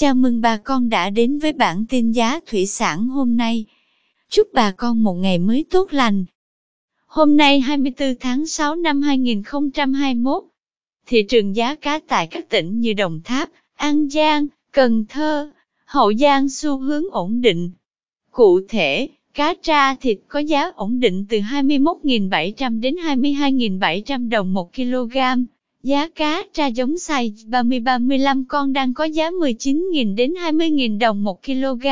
Chào mừng bà con đã đến với bản tin giá thủy sản hôm nay. Chúc bà con một ngày mới tốt lành. Hôm nay 24 tháng 6 năm 2021, thị trường giá cá tại các tỉnh như Đồng Tháp, An Giang, Cần Thơ, Hậu Giang xu hướng ổn định. Cụ thể, cá tra thịt có giá ổn định từ 21.700 đến 22.700 đồng một kg. Giá cá tra giống size 30-35 con đang có giá 19.000 đến 20.000 đồng một kg.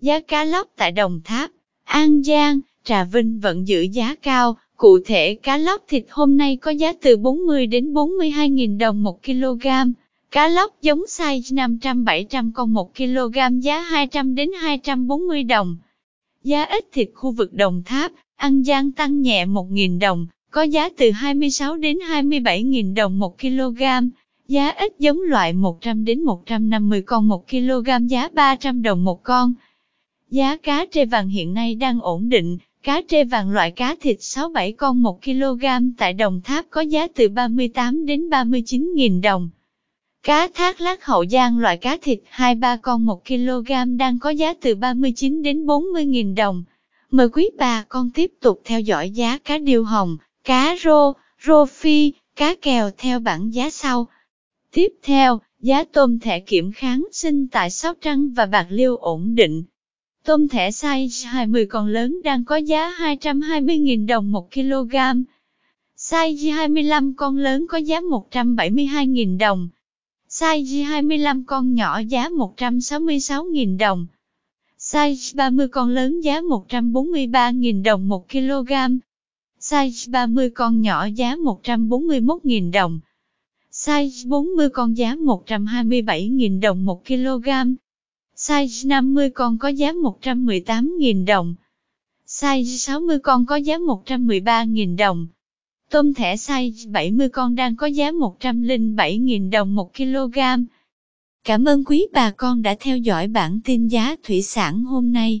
Giá cá lóc tại Đồng Tháp, An Giang, Trà Vinh vẫn giữ giá cao, cụ thể cá lóc thịt hôm nay có giá từ 40 đến 42.000 đồng một kg. Cá lóc giống size 500-700 con 1 kg giá 200 đến 240 đồng. Giá ít thịt khu vực Đồng Tháp, An Giang tăng nhẹ 1.000 đồng, có giá từ 26 đến 27.000 đồng một kg. Giá ít giống loại 100 đến 150 con một kg giá 300 đồng một con. Giá cá trê vàng hiện nay đang ổn định, cá trê vàng loại cá thịt 6-7 con 1 kg tại Đồng Tháp có giá từ 38 đến 39.000 đồng. Cá thác lát hậu giang loại cá thịt 2-3 con 1 kg đang có giá từ 39 đến 40.000 đồng. Mời quý bà con tiếp tục theo dõi giá cá điêu hồng, cá rô, rô phi, cá kèo theo bảng giá sau. Tiếp theo, giá tôm thẻ kiểm kháng sinh tại Sóc Trăng và Bạc Liêu ổn định. Tôm thẻ size 20 con lớn đang có giá 220.000 đồng 1 kg. Size 25 con lớn có giá 172.000 đồng. Size 25 con nhỏ giá 166.000 đồng. Size 30 con lớn giá 143.000 đồng 1 kg. Size 30 con nhỏ giá 141.000 đồng. Size 40 con giá 127.000 đồng 1 kg. Size 50 con có giá 118.000 đồng. Size 60 con có giá 113.000 đồng. Tôm thẻ size 70 con đang có giá 107.000 đồng 1 kg. Cảm ơn quý bà con đã theo dõi bản tin giá thủy sản hôm nay.